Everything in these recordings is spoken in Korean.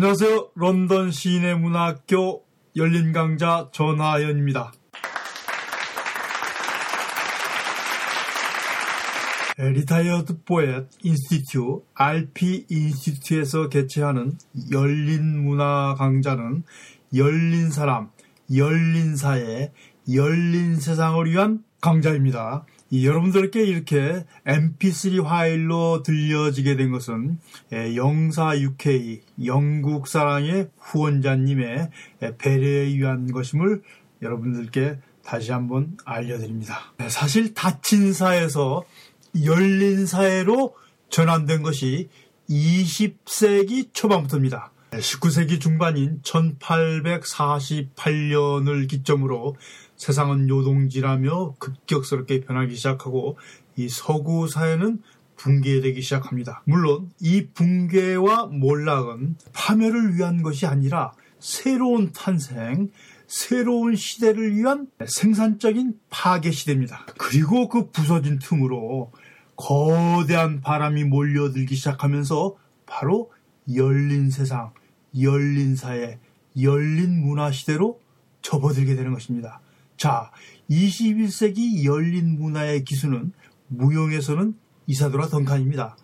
안녕하세요. 런던 시내문학교 열린 강좌 전하연입니다. 리타이어드 포엣 인스티튜 RP 인스티튜에서 개최하는 열린 문화 강좌는 열린 사람, 열린 사회, 열린 세상을 위한 강좌입니다. 여러분들께 이렇게 mp3 파일로 들려지게 된 것은 영사 UK 영국 사랑의 후원자님의 배려에 의한 것임을 여러분들께 다시 한번 알려드립니다. 사실 닫힌 사에서 열린 사회로 전환된 것이 20세기 초반부터입니다. 19세기 중반인 1848년을 기점으로 세상은 요동질하며 급격스럽게 변하기 시작하고 이 서구 사회는 붕괴되기 시작합니다. 물론 이 붕괴와 몰락은 파멸을 위한 것이 아니라 새로운 탄생, 새로운 시대를 위한 생산적인 파괴 시대입니다. 그리고 그 부서진 틈으로 거대한 바람이 몰려들기 시작하면서 바로 열린 세상, 열린 사회, 열린 문화 시대로 접어들게 되는 것입니다. 자, 21세기 열린 문화의 기수는 무용에서는 이사도라 던칸입니다.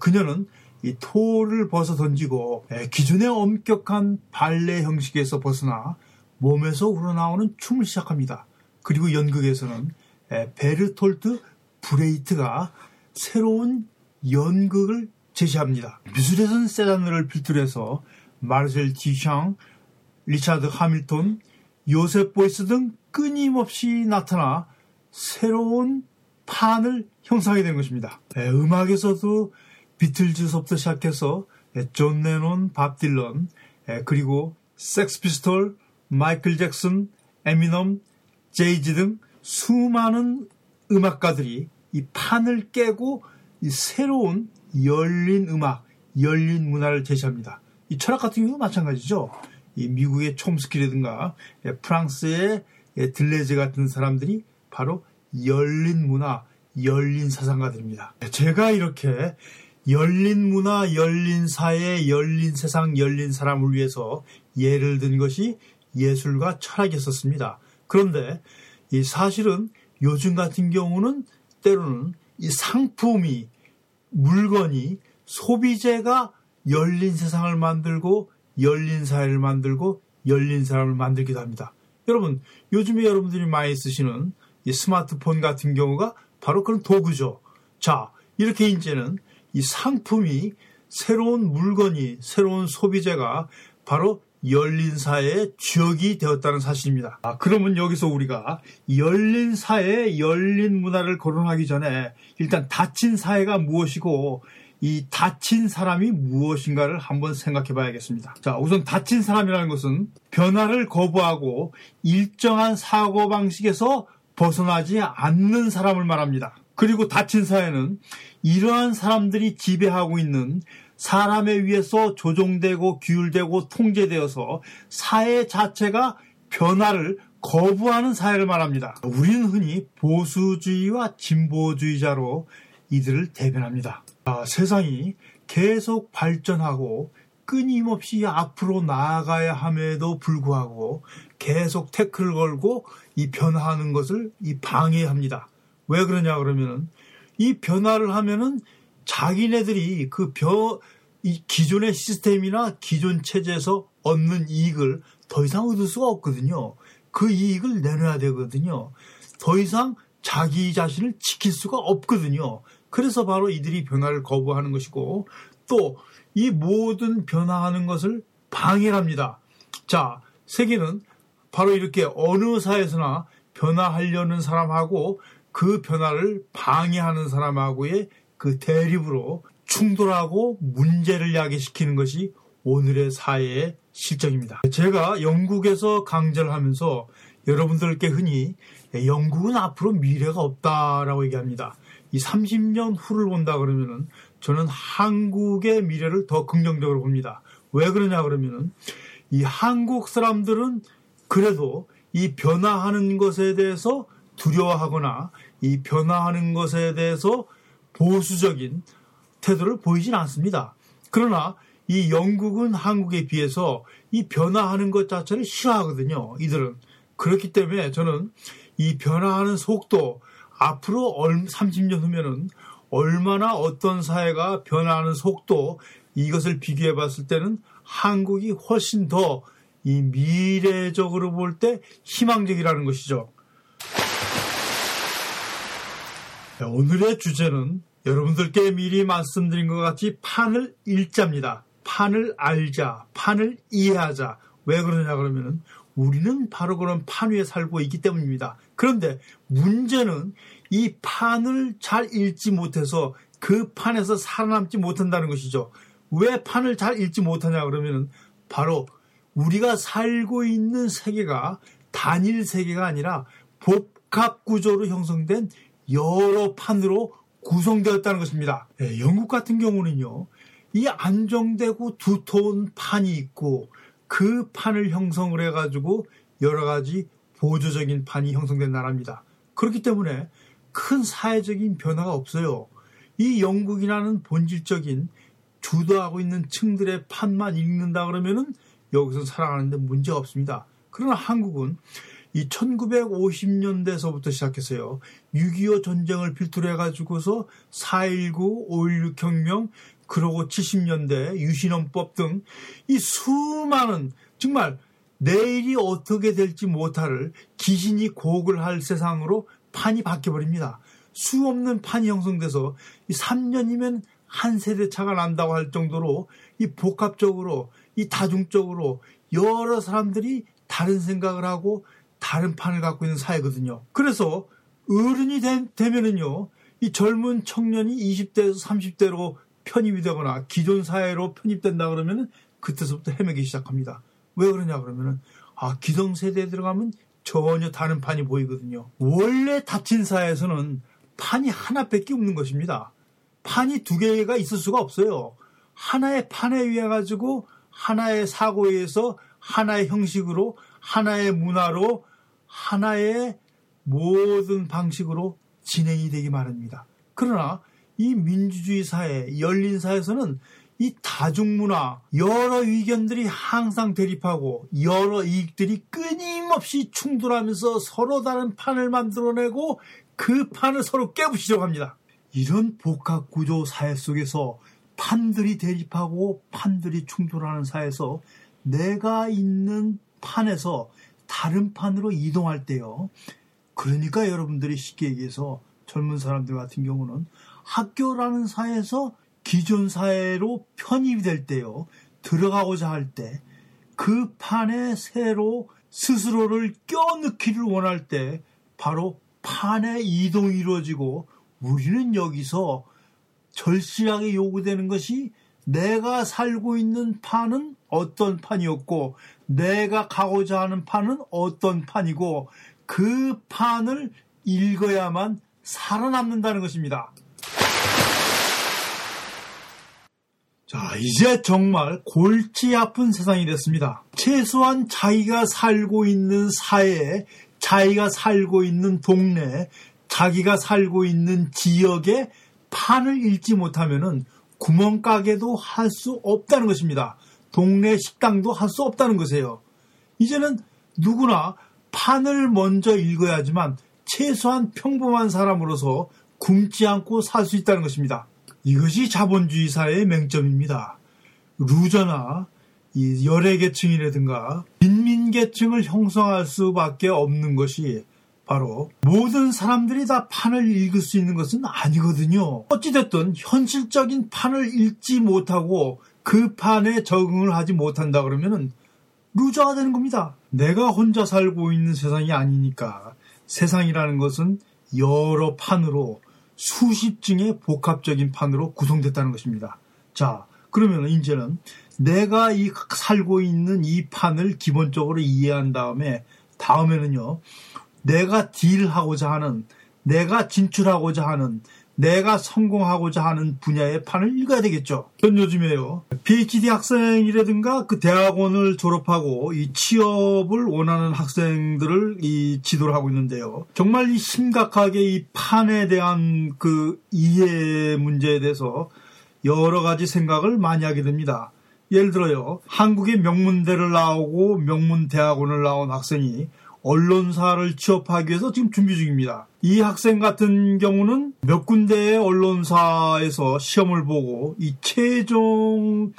그녀는 이 토를 벗어 던지고 기존의 엄격한 발레 형식에서 벗어나 몸에서 우러나오는 춤을 시작합니다. 그리고 연극에서는 베르톨트 브레히트가 새로운 연극을 제시합니다. 미술에서는 세잔느를 필두로 해서 마르셀 뒤샹, 리차드 하밀톤, 요셉 보이스 등 끊임없이 나타나 새로운 판을 형성하게 된 것입니다. 네, 음악에서도 비틀즈서부터 시작해서 존 레논, 밥 딜런, 그리고 섹스피스톨, 마이클 잭슨, 에미넘, 제이지 등 수많은 음악가들이 이 판을 깨고 이 새로운 열린 음악, 열린 문화를 제시합니다. 이 철학 같은 경우도 마찬가지죠. 이 미국의 촘스키라든가 프랑스의 들레즈 같은 사람들이 바로 열린 문화, 열린 사상가들입니다. 제가 이렇게 열린 문화, 열린 사회, 열린 세상, 열린 사람을 위해서 예를 든 것이 예술과 철학이었었습니다. 그런데 이 사실은 요즘 같은 경우는 때로는 이 상품이 물건이 소비재가 열린 세상을 만들고 열린 사회를 만들고 열린 사람을 만들기도 합니다. 여러분, 요즘에 여러분들이 많이 쓰시는 이 스마트폰 같은 경우가 바로 그런 도구죠. 자, 이렇게 이제는 이 상품이 새로운 물건이, 새로운 소비재가 바로 열린 사회의 주역이 되었다는 사실입니다. 아, 그러면 여기서 우리가 열린 사회, 열린 문화를 거론하기 전에 일단 닫힌 사회가 무엇이고 이 닫힌 사람이 무엇인가를 한번 생각해 봐야겠습니다. 자, 우선 닫힌 사람이라는 것은 변화를 거부하고 일정한 사고방식에서 벗어나지 않는 사람을 말합니다. 그리고 닫힌 사회는 이러한 사람들이 지배하고 있는 사람에 의해서 조종되고 규율되고 통제되어서 사회 자체가 변화를 거부하는 사회를 말합니다. 우리는 흔히 보수주의와 진보주의자로 이들을 대변합니다. 아, 세상이 계속 발전하고 끊임없이 앞으로 나아가야 함에도 불구하고 계속 태클을 걸고 이 변화하는 것을 이 방해합니다. 왜 그러냐 그러면은 이 변화를 하면은 자기네들이 그 벼, 이 기존의 시스템이나 기존 체제에서 얻는 이익을 더 이상 얻을 수가 없거든요. 그 이익을 내놔야 되거든요. 더 이상 자기 자신을 지킬 수가 없거든요. 그래서 바로 이들이 변화를 거부하는 것이고 또 이 모든 변화하는 것을 방해합니다. 자, 세계는 바로 이렇게 어느 사회에서나 변화하려는 사람하고 그 변화를 방해하는 사람하고의 그 대립으로 충돌하고 문제를 야기시키는 것이 오늘의 사회의 실정입니다. 제가 영국에서 강좌를 하면서 여러분들께 흔히 영국은 앞으로 미래가 없다라고 얘기합니다. 이 30년 후를 본다 그러면은 저는 한국의 미래를 더 긍정적으로 봅니다. 왜 그러냐 그러면은 이 한국 사람들은 그래도 이 변화하는 것에 대해서 두려워하거나 이 변화하는 것에 대해서 보수적인 태도를 보이진 않습니다. 그러나 이 영국은 한국에 비해서 이 변화하는 것 자체를 싫어하거든요. 이들은. 그렇기 때문에 저는 이 변화하는 속도 앞으로 30년 후면은 얼마나 어떤 사회가 변화하는 속도 이것을 비교해 봤을 때는 한국이 훨씬 더 이 미래적으로 볼 때 희망적이라는 것이죠. 오늘의 주제는 여러분들께 미리 말씀드린 것 같이 판을 읽자입니다. 판을 알자, 판을 이해하자. 왜 그러냐 그러면은 우리는 바로 그런 판 위에 살고 있기 때문입니다. 그런데 문제는 이 판을 잘 읽지 못해서 그 판에서 살아남지 못한다는 것이죠. 왜 판을 잘 읽지 못하냐 그러면은 바로 우리가 살고 있는 세계가 단일 세계가 아니라 복합 구조로 형성된 여러 판으로 구성되었다는 것입니다. 네, 영국 같은 경우는요, 이 안정되고 두터운 판이 있고 그 판을 형성을 해가지고 여러 가지 보조적인 판이 형성된 나라입니다. 그렇기 때문에 큰 사회적인 변화가 없어요. 이 영국이라는 본질적인 주도하고 있는 층들의 판만 읽는다 그러면은 여기서 살아가는데 문제가 없습니다. 그러나 한국은 이 1950년대서부터 시작해서요. 6.25 전쟁을 필두로 해가지고서 4.19, 5.16 혁명, 그러고 70년대 유신헌법 등 이 수많은 정말 내일이 어떻게 될지 못할 기신이 곡을 할 세상으로 판이 바뀌어버립니다. 수 없는 판이 형성돼서 3년이면 한 세대 차가 난다고 할 정도로 이 복합적으로 이 다중적으로 여러 사람들이 다른 생각을 하고 다른 판을 갖고 있는 사회거든요. 그래서 어른이 되, 면은요이 젊은 청년이 20대에서 30대로 편입이 되거나 기존 사회로 편입된다 그러면은 그때서부터 헤매기 시작합니다. 왜 그러냐 그러면은 아 기성 세대에 들어가면 전혀 다른 판이 보이거든요. 원래 닫힌 사회에서는 판이 하나밖에 없는 것입니다. 판이 두 개가 있을 수가 없어요. 하나의 판에 의해 가지고 하나의 사고에 의해서 하나의 형식으로 하나의 문화로 하나의 모든 방식으로 진행이 되기 마련입니다. 그러나 이 민주주의 사회, 열린 사회에서는 이 다중문화, 여러 의견들이 항상 대립하고 여러 이익들이 끊임없이 충돌하면서 서로 다른 판을 만들어내고 그 판을 서로 깨부시려고 합니다. 이런 복합 구조 사회 속에서 판들이 대립하고 판들이 충돌하는 사회에서 내가 있는 판에서 다른 판으로 이동할 때요. 그러니까 여러분들이 쉽게 얘기해서 젊은 사람들 같은 경우는 학교라는 사회에서 기존 사회로 편입이 될 때요. 들어가고자 할 때 그 판에 새로 스스로를 껴넣기를 원할 때 바로 판의 이동이 이루어지고 우리는 여기서 절실하게 요구되는 것이 내가 살고 있는 판은 어떤 판이었고 내가 가고자 하는 판은 어떤 판이고 그 판을 읽어야만 살아남는다는 것입니다. 자, 이제 정말 골치 아픈 세상이 됐습니다. 최소한 자기가 살고 있는 사회에, 자기가 살고 있는 동네, 자기가 살고 있는 지역에 판을 읽지 못하면은 구멍가게도 할 수 없다는 것입니다. 동네 식당도 할 수 없다는 것이에요. 이제는 누구나 판을 먼저 읽어야지만 최소한 평범한 사람으로서 굶지 않고 살 수 있다는 것입니다. 이것이 자본주의 사회의 맹점입니다. 루저나 이 열애계층이라든가 인민계층을 형성할 수밖에 없는 것이 바로 모든 사람들이 다 판을 읽을 수 있는 것은 아니거든요. 어찌됐든 현실적인 판을 읽지 못하고 그 판에 적응을 하지 못한다 그러면은 루저가 되는 겁니다. 내가 혼자 살고 있는 세상이 아니니까 세상이라는 것은 여러 판으로 수십 증의 복합적인 판으로 구성됐다는 것입니다. 자, 그러면 이제는 내가 이 살고 있는 이 판을 기본적으로 이해한 다음에 다음에는요, 내가 딜하고자 하는, 내가 진출하고자 하는, 내가 성공하고자 하는 분야의 판을 읽어야 되겠죠. 전 요즘에요. PhD 학생이라든가 그 대학원을 졸업하고 이 취업을 원하는 학생들을 이 지도를 하고 있는데요. 정말 이 심각하게 이 판에 대한 그 이해 문제에 대해서 여러 가지 생각을 많이 하게 됩니다. 예를 들어요. 한국의 명문대를 나오고 명문대학원을 나온 학생이 언론사를 취업하기 위해서 지금 준비 중입니다. 이 학생 같은 경우는 몇 군데의 언론사에서 시험을 보고 이 최종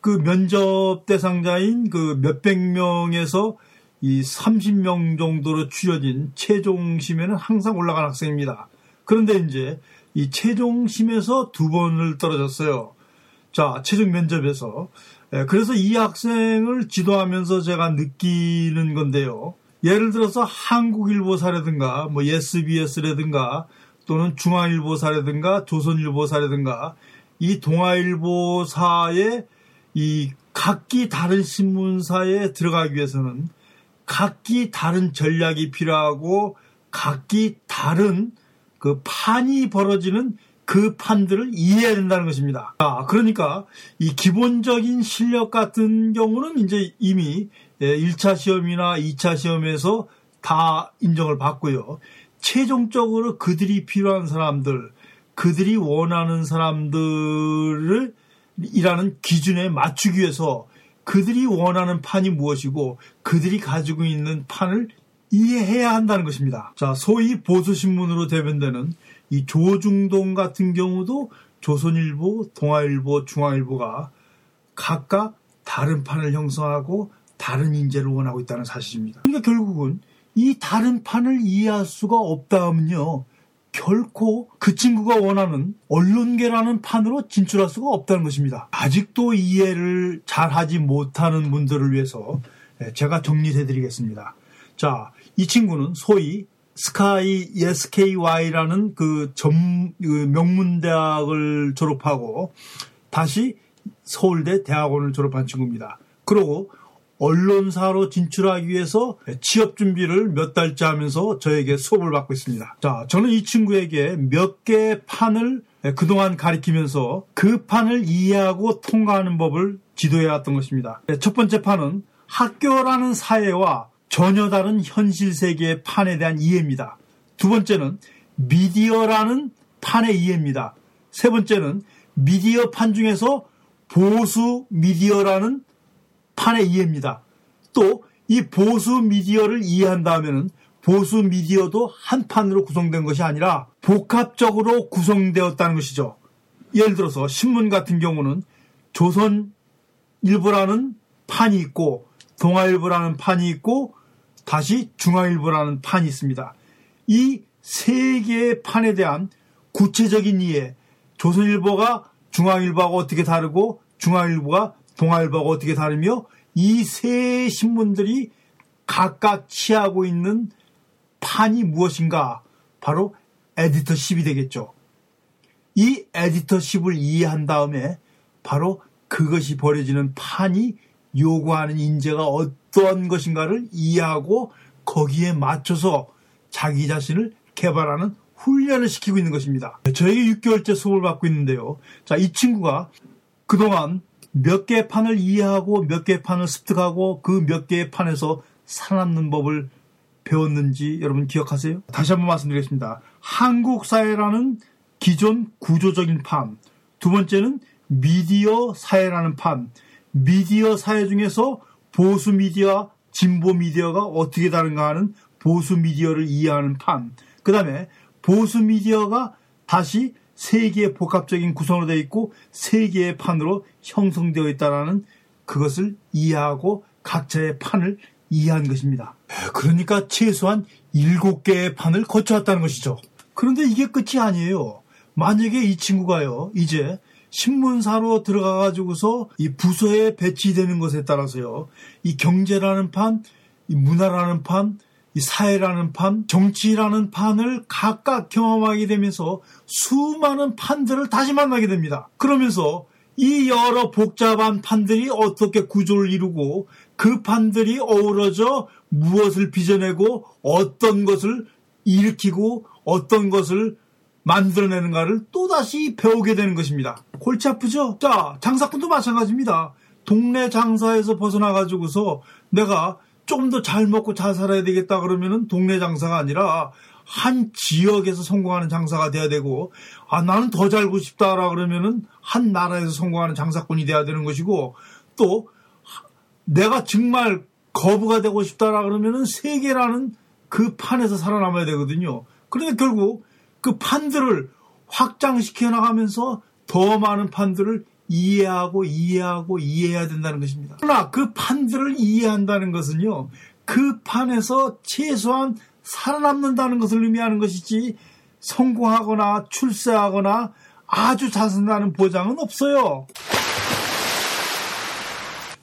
그 면접 대상자인 그 몇백 명에서 이 30명 정도로 추려진 최종 심에는 항상 올라간 학생입니다. 그런데 이제 이 최종 심에서 두 번을 떨어졌어요. 자, 최종 면접에서. 예, 그래서 이 학생을 지도하면서 제가 느끼는 건데요. 예를 들어서 한국일보사라든가 뭐 SBS라든가 또는 중앙일보사라든가 조선일보사라든가 이 동아일보사의 이 각기 다른 신문사에 들어가기 위해서는 각기 다른 전략이 필요하고 각기 다른 그 판이 벌어지는 그 판들을 이해해야 된다는 것입니다. 아, 그러니까 이 기본적인 실력 같은 경우는 이제 이미 1차 예, 시험이나 2차 시험에서 다 인정을 받고요. 최종적으로 그들이 필요한 사람들, 그들이 원하는 사람들을 이라는 기준에 맞추기 위해서 그들이 원하는 판이 무엇이고 그들이 가지고 있는 판을 이해해야 한다는 것입니다. 자, 소위 보수신문으로 대변되는 이 조중동 같은 경우도 조선일보, 동아일보, 중앙일보가 각각 다른 판을 형성하고 다른 인재를 원하고 있다는 사실입니다. 그러니까 결국은 이 다른 판을 이해할 수가 없다 하면요. 결코 그 친구가 원하는 언론계라는 판으로 진출할 수가 없다는 것입니다. 아직도 이해를 잘 하지 못하는 분들을 위해서 제가 정리해 드리겠습니다. 자, 이 친구는 소위 스카이 SKY라는 그 점, 그 명문대학을 졸업하고 다시 서울대 대학원을 졸업한 친구입니다. 그러고 언론사로 진출하기 위해서 취업 준비를 몇 달째 하면서 저에게 수업을 받고 있습니다. 자, 저는 이 친구에게 몇 개의 판을 그동안 가리키면서 그 판을 이해하고 통과하는 법을 지도해 왔던 것입니다. 첫 번째 판은 학교라는 사회와 전혀 다른 현실 세계의 판에 대한 이해입니다. 두 번째는 미디어라는 판의 이해입니다. 세 번째는 미디어 판 중에서 보수 미디어라는 판의 이해입니다. 또 이 보수 미디어를 이해한다면 보수 미디어도 한 판으로 구성된 것이 아니라 복합적으로 구성되었다는 것이죠. 예를 들어서 신문 같은 경우는 조선 일보라는 판이 있고 동아일보라는 판이 있고 다시 중앙일보라는 판이 있습니다. 이 세 개의 판에 대한 구체적인 이해, 조선일보가 중앙일보하고 어떻게 다르고 중앙일보가 동아일보가 어떻게 다르며 이 세 신문들이 각각 취하고 있는 판이 무엇인가 바로 에디터십이 되겠죠. 이 에디터십을 이해한 다음에 바로 그것이 벌어지는 판이 요구하는 인재가 어떤 것인가를 이해하고 거기에 맞춰서 자기 자신을 개발하는 훈련을 시키고 있는 것입니다. 저에게 6개월째 수업을 받고 있는데요. 자, 이 친구가 그동안 몇 개의 판을 이해하고 몇 개의 판을 습득하고 그 몇 개의 판에서 살아남는 법을 배웠는지 여러분 기억하세요? 다시 한번 말씀드리겠습니다. 한국 사회라는 기존 구조적인 판, 두 번째는 미디어 사회라는 판, 미디어 사회 중에서 보수 미디어, 진보 미디어가 어떻게 다른가 하는 보수 미디어를 이해하는 판, 그 다음에 보수 미디어가 다시 세 개의 복합적인 구성으로 되어 있고 세 개의 판으로 형성되어 있다라는 그것을 이해하고 각자의 판을 이해한 것입니다. 그러니까 최소한 일곱 개의 판을 거쳐왔다는 것이죠. 그런데 이게 끝이 아니에요. 만약에 이 친구가요, 이제 신문사로 들어가가지고서 이 부서에 배치되는 것에 따라서요, 이 경제라는 판, 이 문화라는 판, 이 사회라는 판, 정치라는 판을 각각 경험하게 되면서 수많은 판들을 다시 만나게 됩니다. 그러면서 이 여러 복잡한 판들이 어떻게 구조를 이루고 그 판들이 어우러져 무엇을 빚어내고 어떤 것을 일으키고 어떤 것을 만들어내는가를 또다시 배우게 되는 것입니다. 골치 아프죠? 자, 장사꾼도 마찬가지입니다. 동네 장사에서 벗어나가지고서 내가 조금 더잘 먹고 잘 살아야 되겠다 그러면은 동네 장사가 아니라 한 지역에서 성공하는 장사가 돼야 되고 아 나는 더 살고 싶다라 그러면은 한 나라에서 성공하는 장사꾼이 돼야 되는 것이고 또 내가 정말 거부가 되고 싶다라 그러면은 세계라는 그 판에서 살아남아야 되거든요. 그러니까 결국 그 판들을 확장시켜 나가면서 더 많은 판들을 이해하고 이해하고 이해해야 된다는 것입니다. 그러나 그 판들을 이해한다는 것은요. 그 판에서 최소한 살아남는다는 것을 의미하는 것이지 성공하거나 출세하거나 아주 잘 산다는 보장은 없어요.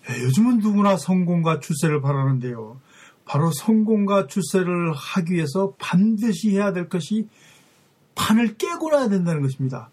예, 요즘은 누구나 성공과 출세를 바라는데요. 바로 성공과 출세를 하기 위해서 반드시 해야 될 것이 판을 깨고 나야 된다는 것입니다.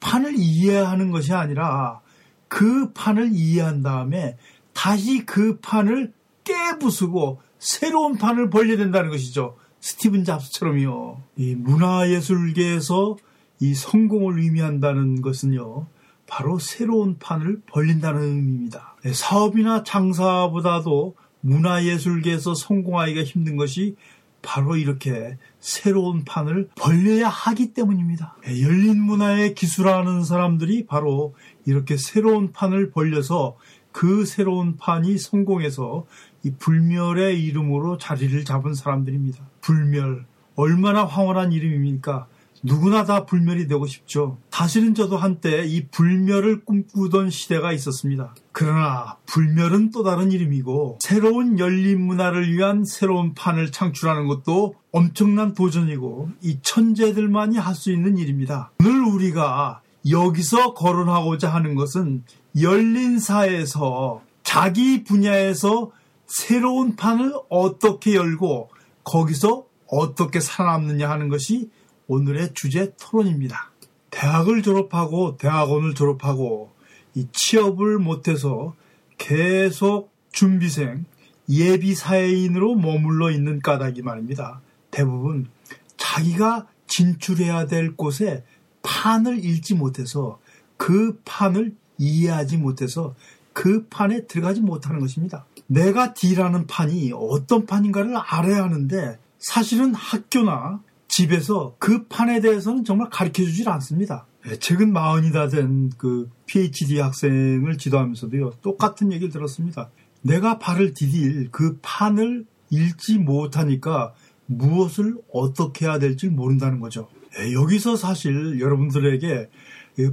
판을 이해하는 것이 아니라 그 판을 이해한 다음에 다시 그 판을 깨부수고 새로운 판을 벌려야 된다는 것이죠. 스티븐 잡스처럼요. 이 문화예술계에서 이 성공을 의미한다는 것은요. 바로 새로운 판을 벌린다는 의미입니다. 네, 사업이나 장사보다도 문화예술계에서 성공하기가 힘든 것이 바로 이렇게 새로운 판을 벌려야 하기 때문입니다. 네, 열린 문화의 기술하는 사람들이 바로 이렇게 새로운 판을 벌려서 그 새로운 판이 성공해서 이 불멸의 이름으로 자리를 잡은 사람들입니다. 불멸. 얼마나 황홀한 이름입니까? 누구나 다 불멸이 되고 싶죠. 사실은 저도 한때 이 불멸을 꿈꾸던 시대가 있었습니다. 그러나 불멸은 또 다른 이름이고 새로운 열린 문화를 위한 새로운 판을 창출하는 것도 엄청난 도전이고 이 천재들만이 할 수 있는 일입니다. 오늘 우리가 여기서 거론하고자 하는 것은 열린 사회에서 자기 분야에서 새로운 판을 어떻게 열고 거기서 어떻게 살아남느냐 하는 것이 오늘의 주제 토론입니다. 대학을 졸업하고 대학원을 졸업하고 이 취업을 못해서 계속 준비생, 예비 사회인으로 머물러 있는 까닭이 말입니다. 대부분 자기가 진출해야 될 곳에 판을 읽지 못해서 그 판을 이해하지 못해서 그 판에 들어가지 못하는 것입니다. 내가 D라는 판이 어떤 판인가를 알아야 하는데 사실은 학교나 집에서 그 판에 대해서는 정말 가르쳐 주질 않습니다. 예, 최근 마흔이 다 된 그 PhD 학생을 지도하면서도요, 똑같은 얘기를 들었습니다. 내가 발을 디딜 그 판을 읽지 못하니까 무엇을 어떻게 해야 될지 모른다는 거죠. 예, 여기서 사실 여러분들에게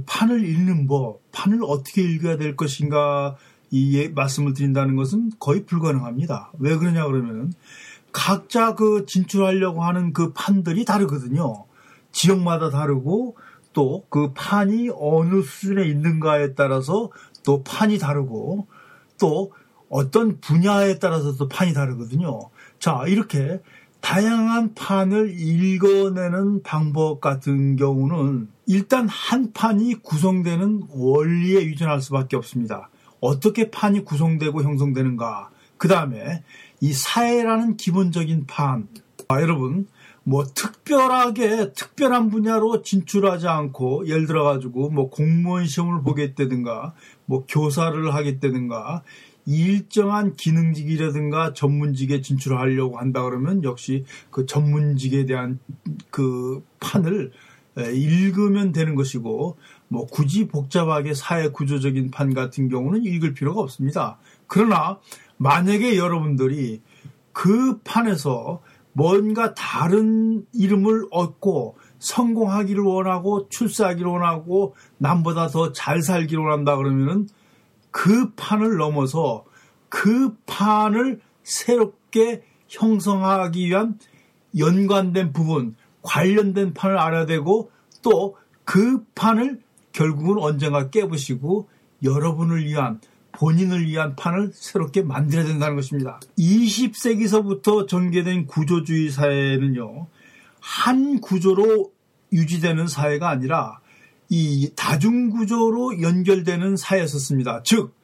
판을 읽는 법, 판을 어떻게 읽어야 될 것인가 이 예, 말씀을 드린다는 것은 거의 불가능합니다. 왜 그러냐 그러면 각자 그 진출하려고 하는 그 판들이 다르거든요. 지역마다 다르고 또 그 판이 어느 수준에 있는가에 따라서 또 판이 다르고 또 어떤 분야에 따라서 또 판이 다르거든요. 자, 이렇게 다양한 판을 읽어내는 방법 같은 경우는 일단 한 판이 구성되는 원리에 유전할 수밖에 없습니다. 어떻게 판이 구성되고 형성되는가. 그 다음에 이 사회라는 기본적인 판. 아, 여러분, 뭐 특별하게 특별한 분야로 진출하지 않고 예를 들어 가지고 뭐 공무원 시험을 보겠다든가 뭐 교사를 하겠다든가 일정한 기능직이라든가 전문직에 진출하려고 한다 그러면 역시 그 전문직에 대한 그 판을 읽으면 되는 것이고 뭐 굳이 복잡하게 사회 구조적인 판 같은 경우는 읽을 필요가 없습니다. 그러나 만약에 여러분들이 그 판에서 뭔가 다른 이름을 얻고 성공하기를 원하고 출세하기를 원하고 남보다 더 잘 살기를 원한다 그러면은 그 판을 넘어서 그 판을 새롭게 형성하기 위한 연관된 부분, 관련된 판을 알아야 되고 또 그 판을 결국은 언젠가 깨부시고 여러분을 위한 본인을 위한 판을 새롭게 만들어야 된다는 것입니다. 20세기서부터 전개된 구조주의 사회는요, 한 구조로 유지되는 사회가 아니라 이 다중구조로 연결되는 사회였었습니다. 즉,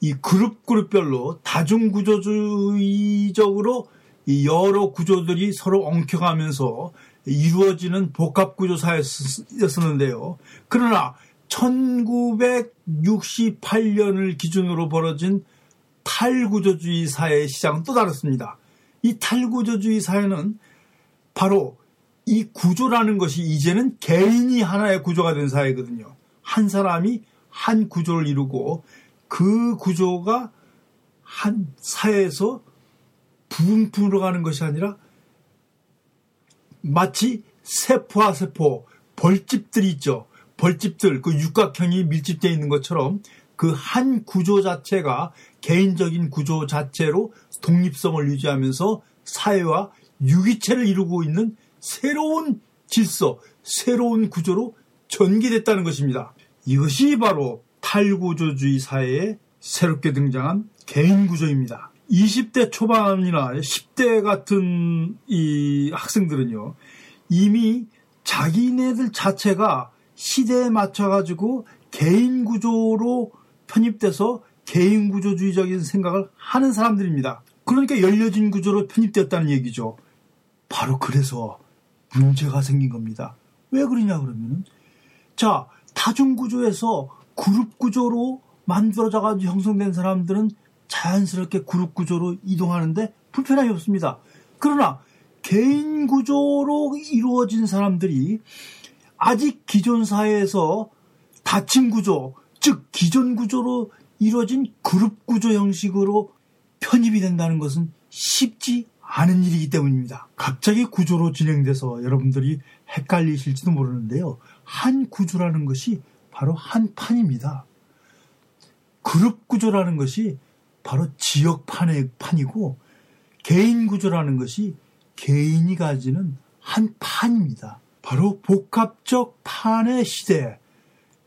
이 그룹 그룹별로 다중구조주의적으로 여러 구조들이 서로 엉켜가면서 이루어지는 복합구조 사회였었는데요. 그러나 1968년을 기준으로 벌어진 탈구조주의 사회의 시장은 또 다릅니다. 이 탈구조주의 사회는 바로 이 구조라는 것이 이제는 개인이 하나의 구조가 된 사회거든요. 한 사람이 한 구조를 이루고 그 구조가 한 사회에서 부분부분으로 가는 것이 아니라 마치 세포와 세포, 벌집들이 있죠. 벌집들, 그 육각형이 밀집되어 있는 것처럼 그 한 구조 자체가 개인적인 구조 자체로 독립성을 유지하면서 사회와 유기체를 이루고 있는 새로운 질서, 새로운 구조로 전개됐다는 것입니다. 이것이 바로 탈구조주의 사회에 새롭게 등장한 개인 구조입니다. 20대 초반이나 10대 같은 이 학생들은요, 이미 자기네들 자체가 시대에 맞춰가지고 개인 구조로 편입돼서 개인 구조주의적인 생각을 하는 사람들입니다. 그러니까 열려진 구조로 편입되었다는 얘기죠. 바로 그래서 문제가 생긴 겁니다. 왜 그러냐 그러면은 자 다중 구조에서 그룹 구조로 만들어져 가지고 형성된 사람들은 자연스럽게 그룹 구조로 이동하는데 불편함이 없습니다. 그러나 개인 구조로 이루어진 사람들이 아직 기존 사회에서 다층 구조, 즉 기존 구조로 이루어진 그룹 구조 형식으로 편입이 된다는 것은 쉽지 않은 일이기 때문입니다. 갑자기 구조로 진행돼서 여러분들이 헷갈리실지도 모르는데요. 한 구조라는 것이 바로 한 판입니다. 그룹 구조라는 것이 바로 지역 판의 판이고 개인 구조라는 것이 개인이 가지는 한 판입니다. 바로 복합적 판의 시대.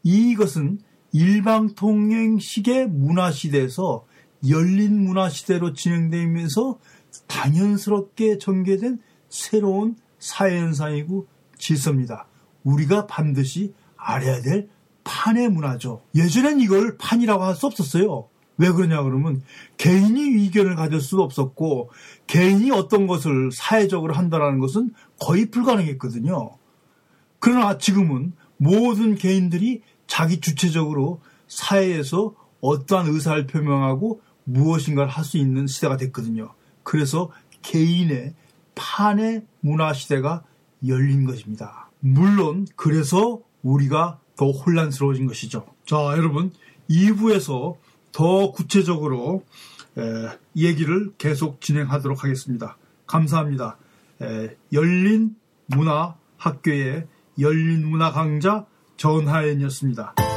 이것은 일방 통행식의 문화 시대에서 열린 문화 시대로 진행되면서 당연스럽게 전개된 새로운 사회현상이고 질서입니다. 우리가 반드시 알아야 될 판의 문화죠. 예전엔 이걸 판이라고 할 수 없었어요. 왜 그러냐 그러면 개인이 의견을 가질 수도 없었고 개인이 어떤 것을 사회적으로 한다는 것은 거의 불가능했거든요. 그러나 지금은 모든 개인들이 자기 주체적으로 사회에서 어떠한 의사를 표명하고 무엇인가를 할 수 있는 시대가 됐거든요. 그래서 개인의 판의 문화 시대가 열린 것입니다. 물론 그래서 우리가 더 혼란스러워진 것이죠. 자, 여러분 2부에서 더 구체적으로 에, 얘기를 계속 진행하도록 하겠습니다. 감사합니다. 에, 열린 문화 학교의 열린 문화 강좌 전하연이었습니다.